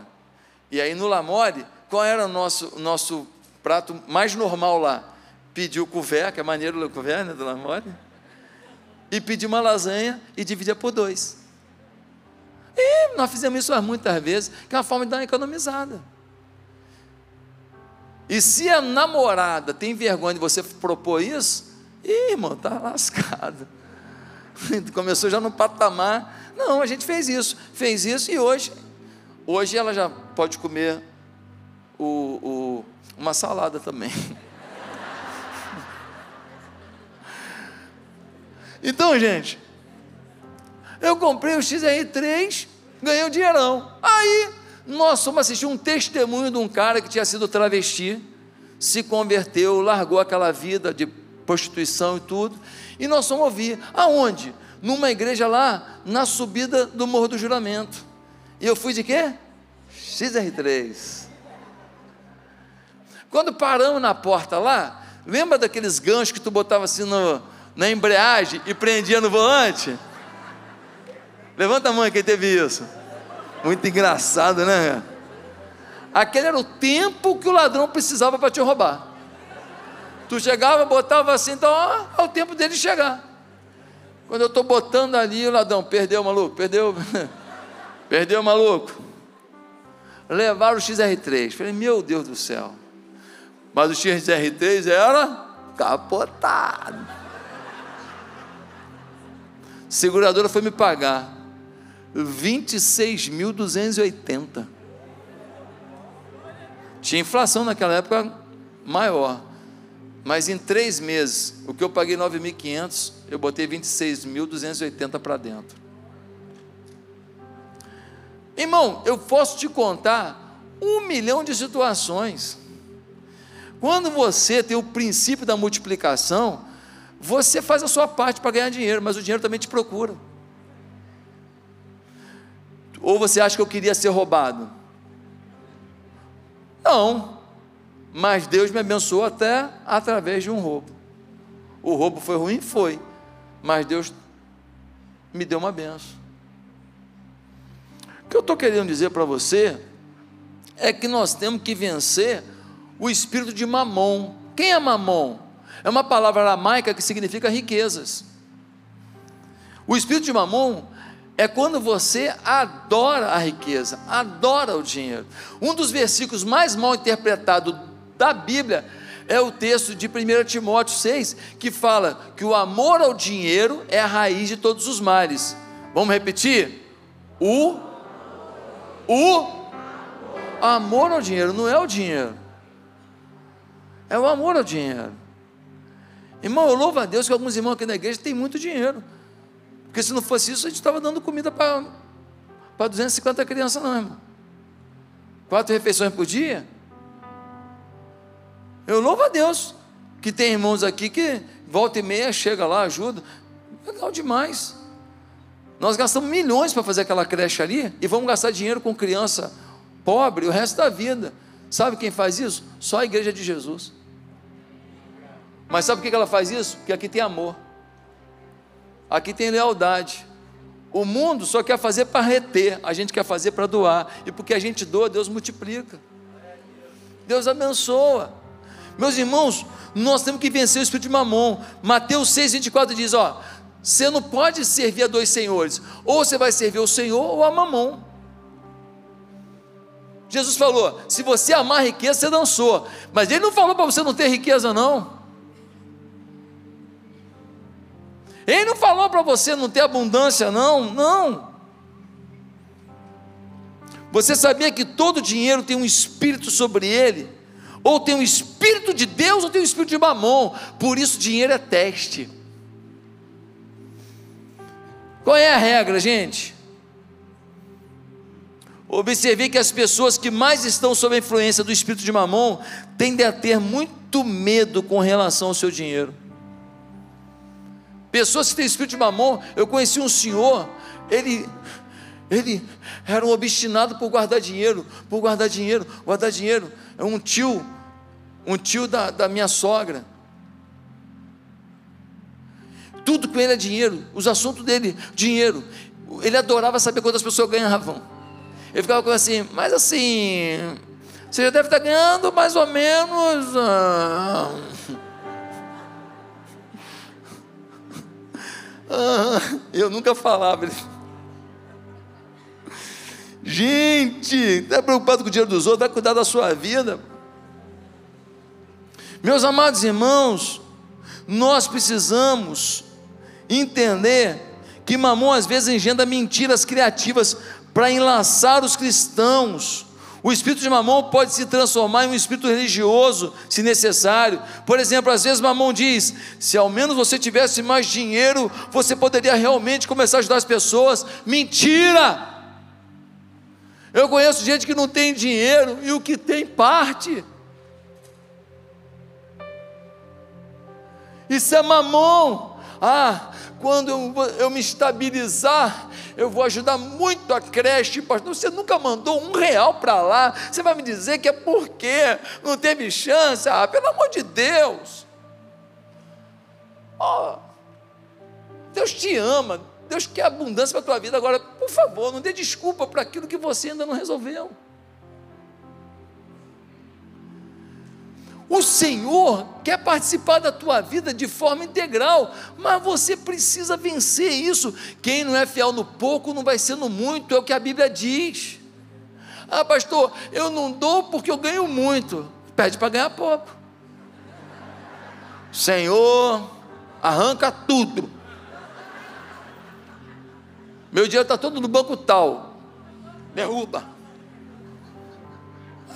E aí no La Mole, qual era o nosso, nosso prato mais normal lá? Pediu o couvert, que é maneiro o couvert, né, do La Mole. E pediu uma lasanha e dividia por dois. E nós fizemos isso muitas vezes, que é uma forma de dar uma economizada. E se a namorada tem vergonha de você propor isso, ih, irmão, tá lascado. Começou já no patamar. Não, a gente fez isso, fez isso e hoje, hoje ela já pode comer o, o, uma salada também. Então, gente, eu comprei o XR3, ganhei um dinheirão. Aí, nós fomos assistir um testemunho de um cara que tinha sido travesti, se converteu, largou aquela vida de prostituição e tudo, e nós fomos ouvir. Aonde? Numa igreja lá, na subida do Morro do Juramento. E eu fui de quê? XR3. Quando paramos na porta lá, lembra daqueles ganchos que tu botava assim no, na embreagem e prendia no volante? Levanta a mão quem teve isso. Muito engraçado, né? Aquele era o tempo que o ladrão precisava para te roubar. Tu chegava, botava assim, então ó, é o tempo dele chegar. Quando eu estou botando ali, o ladrão, perdeu, maluco, perdeu, perdeu, maluco. Levaram o XR3. Falei, meu Deus do céu. Mas o XR3 era capotado. Seguradora foi me pagar 26.280. Tinha inflação naquela época maior. Mas em três meses, o que eu paguei 9.500, eu botei 26.280 para dentro. Irmão, eu posso te contar um milhão de situações. Quando você tem o princípio da multiplicação, você faz a sua parte para ganhar dinheiro, mas o dinheiro também te procura. Ou você acha que eu queria ser roubado? Não, mas Deus me abençoou até através de um roubo. O roubo foi ruim? Foi, mas Deus me deu uma benção. O que eu estou querendo dizer para você é que nós temos que vencer o espírito de mamon. Quem é mamon? É uma palavra aramaica que significa riquezas. O espírito de mamon é quando você adora a riqueza, adora o dinheiro. Um dos versículos mais mal interpretados da Bíblia é o texto de 1 Timóteo 6, que fala que o amor ao dinheiro é a raiz de todos os males. Vamos repetir? O o amor ao dinheiro não é o dinheiro. É o amor ao dinheiro. Irmão, eu louvo a Deus que alguns irmãos aqui na igreja têm muito dinheiro. Porque se não fosse isso, a gente estava dando comida para 250 crianças, não, irmão. Quatro refeições por dia. Eu louvo a Deus que tem irmãos aqui que volta e meia chega lá, ajuda. Legal demais. Nós gastamos milhões para fazer aquela creche ali e vamos gastar dinheiro com criança pobre o resto da vida. Sabe quem faz isso? Só a igreja de Jesus. Mas sabe por que ela faz isso? Porque aqui tem amor, aqui tem lealdade. O mundo só quer fazer para reter, a gente quer fazer para doar. E porque a gente doa, Deus multiplica. Deus abençoa. Meus irmãos, nós temos que vencer o espírito de mamon. Mateus 6, 24 diz: Ó, você não pode servir a dois senhores, ou você vai servir o Senhor ou a mamon. Jesus falou: se você amar riqueza, você dançou. Mas ele não falou para você não ter riqueza, não. Ele não falou para você não ter abundância, não, não. Você sabia que todo dinheiro tem um espírito sobre ele? Ou tem um espírito de Deus ou tem um espírito de mamon. Por isso, dinheiro é teste. Qual é a regra, gente? Observei que as pessoas que mais estão sob a influência do espírito de mamon tendem a ter muito medo com relação ao seu dinheiro. Pessoas que têm espírito de mamon, eu conheci um senhor, ele ele era um obstinado por guardar dinheiro, por guardar dinheiro, guardar dinheiro. É um tio, um tio da, da minha sogra. Tudo com ele é dinheiro, os assuntos dele, dinheiro. Ele adorava saber quantas pessoas ganhavam. Ele ficava assim, mas assim, você já deve estar ganhando mais ou menos. Ah, Ah, eu nunca falava. Gente, está preocupado com o dinheiro dos outros, vai cuidar da sua vida. Meus amados irmãos, nós precisamos entender que Mamon às vezes engendra mentiras criativas para enlaçar os cristãos o espírito de mamão pode se transformar em um espírito religioso, se necessário. Por exemplo, às vezes mamão diz: se ao menos você tivesse mais dinheiro, você poderia realmente começar a ajudar as pessoas. Mentira! Eu conheço gente que não tem dinheiro e o que tem parte. Isso é mamão. Ah, quando eu, eu me estabilizar, eu vou ajudar muito a creche, pastor. Você nunca mandou um real para lá. Você vai me dizer que é porque não teve chance? Ah, pelo amor de Deus. Oh, Deus te ama. Deus quer abundância para a tua vida. Agora, por favor, não dê desculpa para aquilo que você ainda não resolveu. O Senhor quer participar da tua vida de forma integral, mas você precisa vencer isso. Quem não é fiel no pouco não vai ser no muito, é o que a Bíblia diz. Ah, pastor, eu não dou porque eu ganho muito. Pede para ganhar pouco. Senhor, arranca tudo. Meu dinheiro está todo no banco tal. Derruba.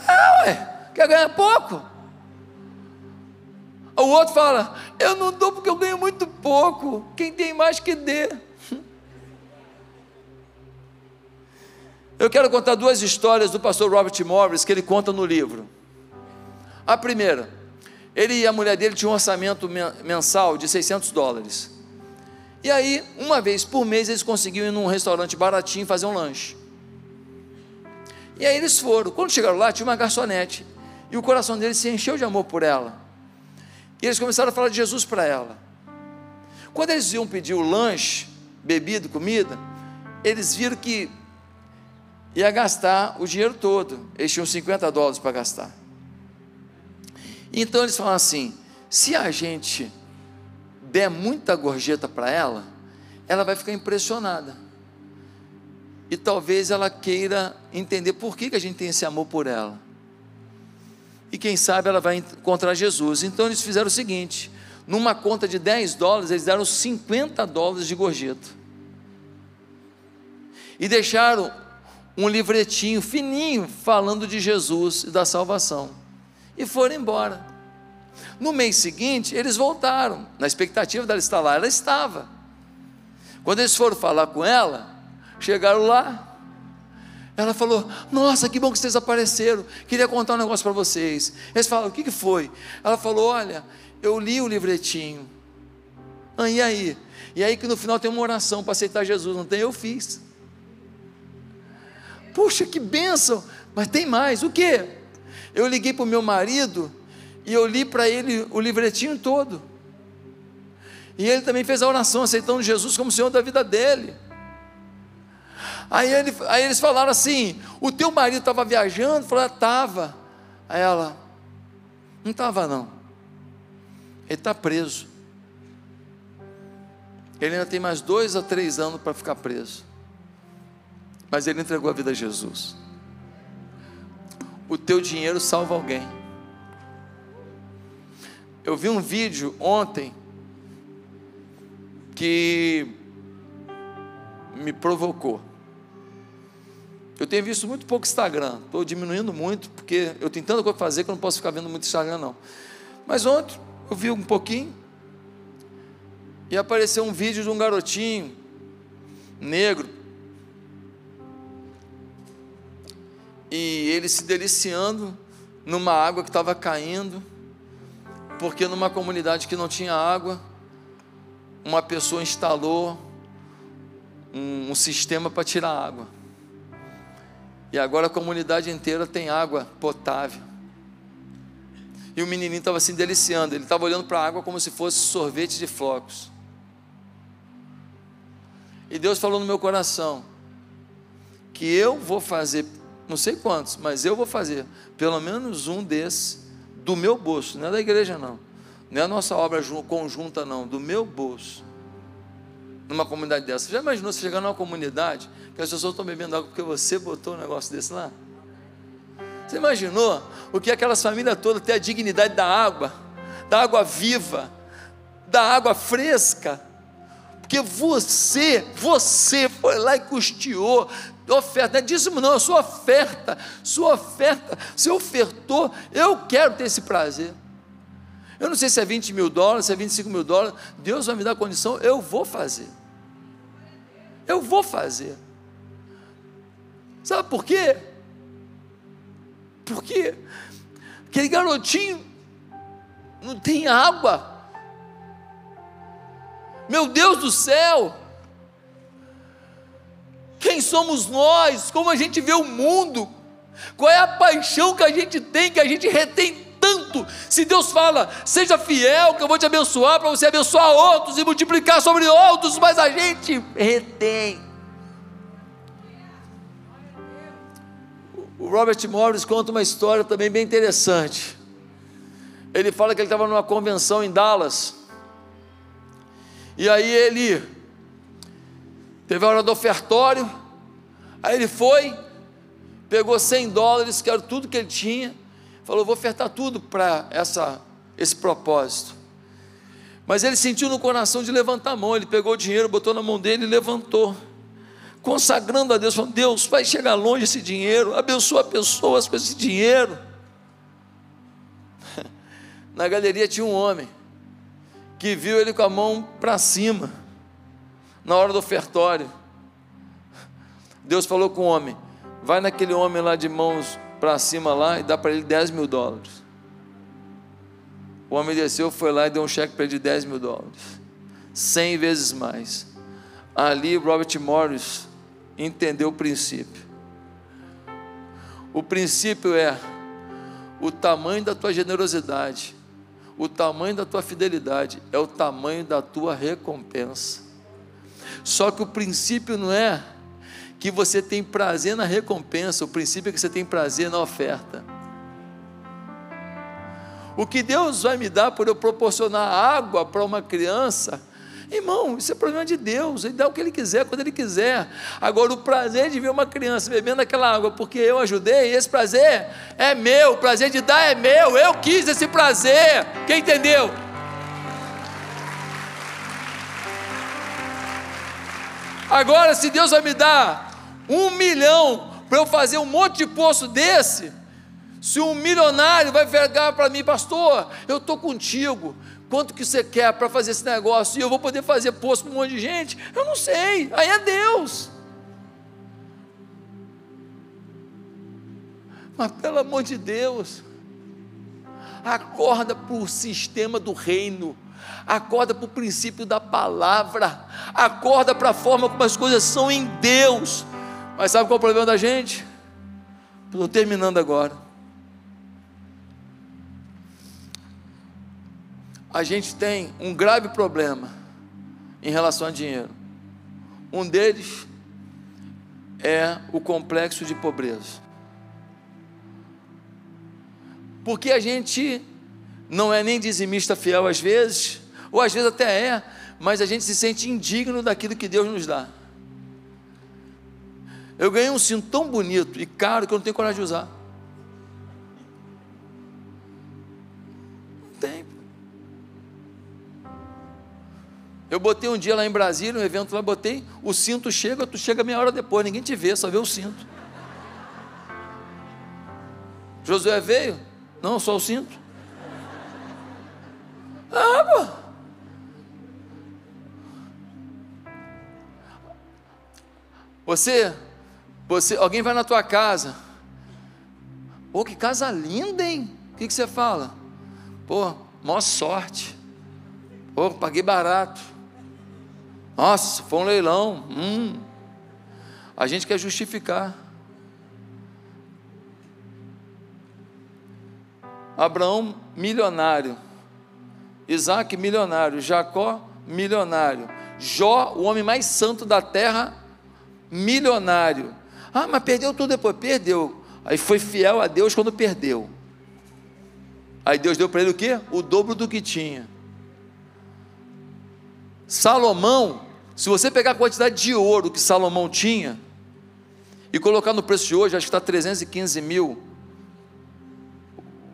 Ah, ué, quer ganhar pouco? O outro fala: Eu não dou porque eu ganho muito pouco. Quem tem mais que dê. Eu quero contar duas histórias do pastor Robert Morris que ele conta no livro. A primeira, ele e a mulher dele tinham um orçamento mensal de 600 dólares. E aí, uma vez por mês, eles conseguiam ir num restaurante baratinho fazer um lanche. E aí eles foram. Quando chegaram lá, tinha uma garçonete. E o coração deles se encheu de amor por ela. E eles começaram a falar de Jesus para ela. Quando eles iam pedir o lanche, bebida, comida, eles viram que ia gastar o dinheiro todo. Eles tinham 50 dólares para gastar. Então eles falaram assim: se a gente der muita gorjeta para ela, ela vai ficar impressionada. E talvez ela queira entender por que, que a gente tem esse amor por ela e quem sabe ela vai encontrar Jesus. Então eles fizeram o seguinte: numa conta de 10 dólares, eles deram 50 dólares de gorjeta. E deixaram um livretinho fininho falando de Jesus e da salvação. E foram embora. No mês seguinte, eles voltaram, na expectativa dela estar lá. Ela estava. Quando eles foram falar com ela, chegaram lá, ela falou: Nossa, que bom que vocês apareceram. Queria contar um negócio para vocês. Eles falaram: O que, que foi? Ela falou: Olha, eu li o livretinho. Ah, e aí? E aí que no final tem uma oração para aceitar Jesus, não tem? Eu fiz. Puxa, que bênção! Mas tem mais, o que? Eu liguei para o meu marido e eu li para ele o livretinho todo. E ele também fez a oração, aceitando Jesus como Senhor da vida dele. Aí, ele, aí eles falaram assim: O teu marido estava viajando? Falou: Estava. Aí ela: Não estava, não. Ele está preso. Ele ainda tem mais dois a três anos para ficar preso. Mas ele entregou a vida a Jesus. O teu dinheiro salva alguém. Eu vi um vídeo ontem que me provocou. Eu tenho visto muito pouco Instagram, estou diminuindo muito, porque eu tenho tanta coisa para fazer que eu não posso ficar vendo muito Instagram, não. Mas ontem eu vi um pouquinho e apareceu um vídeo de um garotinho negro. E ele se deliciando numa água que estava caindo, porque numa comunidade que não tinha água, uma pessoa instalou um, um sistema para tirar água. E agora a comunidade inteira tem água potável. E o menininho estava se deliciando, ele estava olhando para a água como se fosse sorvete de flocos. E Deus falou no meu coração que eu vou fazer, não sei quantos, mas eu vou fazer pelo menos um desses do meu bolso, não é da igreja não. Não é a nossa obra conjunta, não, do meu bolso. Numa comunidade dessa. Você já imaginou você chegar numa comunidade que as pessoas estão bebendo água porque você botou um negócio desse lá? Você imaginou o que aquelas famílias todas têm a dignidade da água, da água viva, da água fresca? Porque você, você foi lá e custeou oferta, não é dízimo não, é sua oferta, sua oferta, você ofertou, eu quero ter esse prazer. Eu não sei se é 20 mil dólares, se é 25 mil dólares, Deus vai me dar condição, eu vou fazer. Eu vou fazer. Sabe por quê? Porque aquele garotinho não tem água. Meu Deus do céu! Quem somos nós? Como a gente vê o mundo? Qual é a paixão que a gente tem, que a gente retém tanto. Se Deus fala, seja fiel, que eu vou te abençoar, para você abençoar outros e multiplicar sobre outros, mas a gente retém. O Robert Morris conta uma história também bem interessante. Ele fala que ele estava numa convenção em Dallas. E aí ele teve a hora do ofertório. Aí ele foi, pegou 100 dólares, que era tudo que ele tinha, falou: vou ofertar tudo para essa esse propósito. Mas ele sentiu no coração de levantar a mão, ele pegou o dinheiro, botou na mão dele e levantou, consagrando a Deus, falando: Deus, vai chegar longe esse dinheiro, abençoa pessoas com esse dinheiro. Na galeria tinha um homem que viu ele com a mão para cima, na hora do ofertório. Deus falou com o homem: vai naquele homem lá de mãos para cima lá e dá para ele 10 mil dólares. O homem desceu, foi lá e deu um cheque para ele de 10 mil dólares. 100 vezes mais. Ali Robert Morris entendeu o princípio. O princípio é o tamanho da tua generosidade, o tamanho da tua fidelidade, é o tamanho da tua recompensa. Só que o princípio não é que você tem prazer na recompensa, o princípio é que você tem prazer na oferta. O que Deus vai me dar por eu proporcionar água para uma criança, irmão, isso é problema de Deus, Ele dá o que Ele quiser, quando Ele quiser. Agora, o prazer de ver uma criança bebendo aquela água porque eu ajudei, esse prazer é meu, o prazer de dar é meu, eu quis esse prazer, quem entendeu? Agora, se Deus vai me dar um milhão para eu fazer um monte de poço desse, se um milionário vai vergar para mim, pastor, eu estou contigo, quanto que você quer para fazer esse negócio? E eu vou poder fazer poço para um monte de gente? Eu não sei, aí é Deus. Mas pelo amor de Deus, acorda para o sistema do reino, Acorda para o princípio da palavra. Acorda para a forma como as coisas são em Deus. Mas sabe qual é o problema da gente? Estou terminando agora. A gente tem um grave problema em relação a dinheiro. Um deles é o complexo de pobreza. Porque a gente não é nem dizimista fiel às vezes, ou às vezes até é, mas a gente se sente indigno daquilo que Deus nos dá. Eu ganhei um cinto tão bonito e caro que eu não tenho coragem de usar. Não tem. Eu botei um dia lá em Brasília, um evento lá, botei, o cinto chega, tu chega meia hora depois, ninguém te vê, só vê o cinto. Josué veio? Não, só o cinto. Ah, pô. Você, você, alguém vai na tua casa. Pô, que casa linda, hein? O que, que você fala? Pô, maior sorte. Pô, paguei barato. Nossa, foi um leilão. Hum. A gente quer justificar. Abraão, milionário. Isaac, milionário. Jacó, milionário. Jó, o homem mais santo da terra, milionário. Ah, mas perdeu tudo depois. Perdeu. Aí foi fiel a Deus quando perdeu. Aí Deus deu para ele o quê? O dobro do que tinha. Salomão, se você pegar a quantidade de ouro que Salomão tinha e colocar no preço de hoje, acho que está 315 mil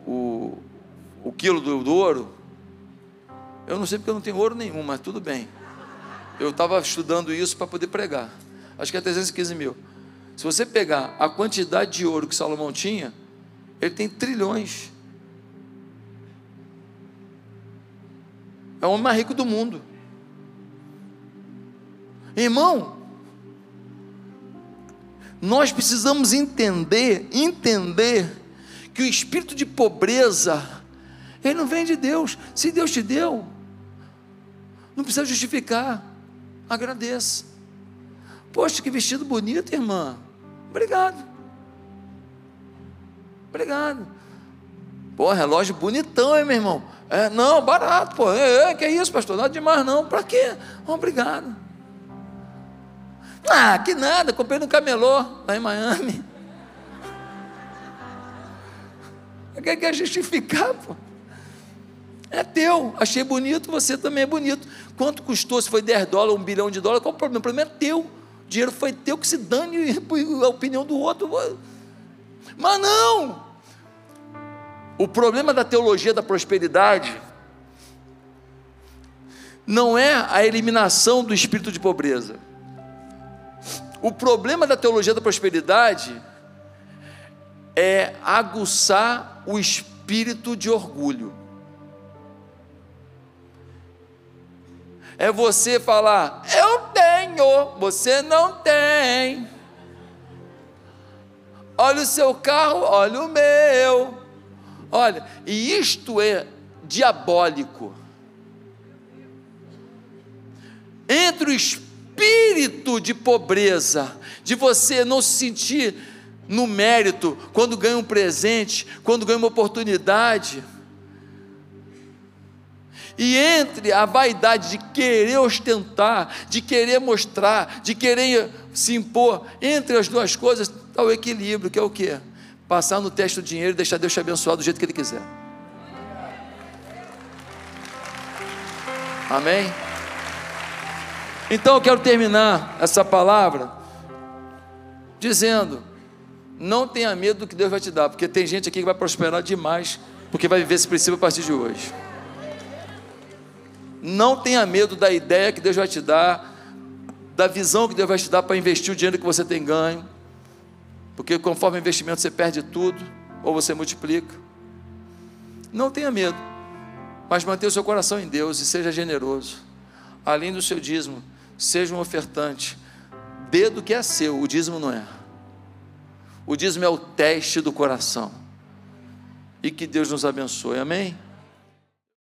o, o quilo do, do ouro. Eu não sei porque eu não tenho ouro nenhum, mas tudo bem. Eu estava estudando isso para poder pregar acho que é 315 mil. Se você pegar a quantidade de ouro que Salomão tinha, ele tem trilhões. É o homem mais rico do mundo. Irmão, nós precisamos entender, entender que o espírito de pobreza, ele não vem de Deus. Se Deus te deu, não precisa justificar. Agradeça. Poxa, que vestido bonito, irmã. Obrigado. Obrigado. Pô, relógio bonitão, hein, meu irmão? É, não, barato, pô. É, é, que é isso, pastor? Nada demais, não. Para quê? Obrigado. Ah, que nada, comprei no camelô, lá em Miami. Quer quer justificar, pô? É teu, achei bonito, você também é bonito. Quanto custou? Se foi 10 dólares, um bilhão de dólares, qual o problema? O problema é teu. Dinheiro foi teu, que se dane a opinião do outro. Mas não! O problema da teologia da prosperidade não é a eliminação do espírito de pobreza. O problema da teologia da prosperidade é aguçar o espírito de orgulho. É você falar, eu tenho, você não tem. Olha o seu carro, olha o meu. Olha, e isto é diabólico. Entre o espírito de pobreza, de você não se sentir no mérito quando ganha um presente, quando ganha uma oportunidade e entre a vaidade de querer ostentar, de querer mostrar, de querer se impor, entre as duas coisas está o equilíbrio, que é o quê? Passar no teste do dinheiro e deixar Deus te abençoar do jeito que Ele quiser. Amém? Então eu quero terminar essa palavra dizendo: não tenha medo do que Deus vai te dar, porque tem gente aqui que vai prosperar demais, porque vai viver esse princípio a partir de hoje. Não tenha medo da ideia que Deus vai te dar, da visão que Deus vai te dar para investir o dinheiro que você tem ganho, porque conforme o investimento você perde tudo, ou você multiplica. Não tenha medo, mas mantenha o seu coração em Deus e seja generoso. Além do seu dízimo, seja um ofertante. Dê do que é seu, o dízimo não é. O dízimo é o teste do coração. E que Deus nos abençoe, amém?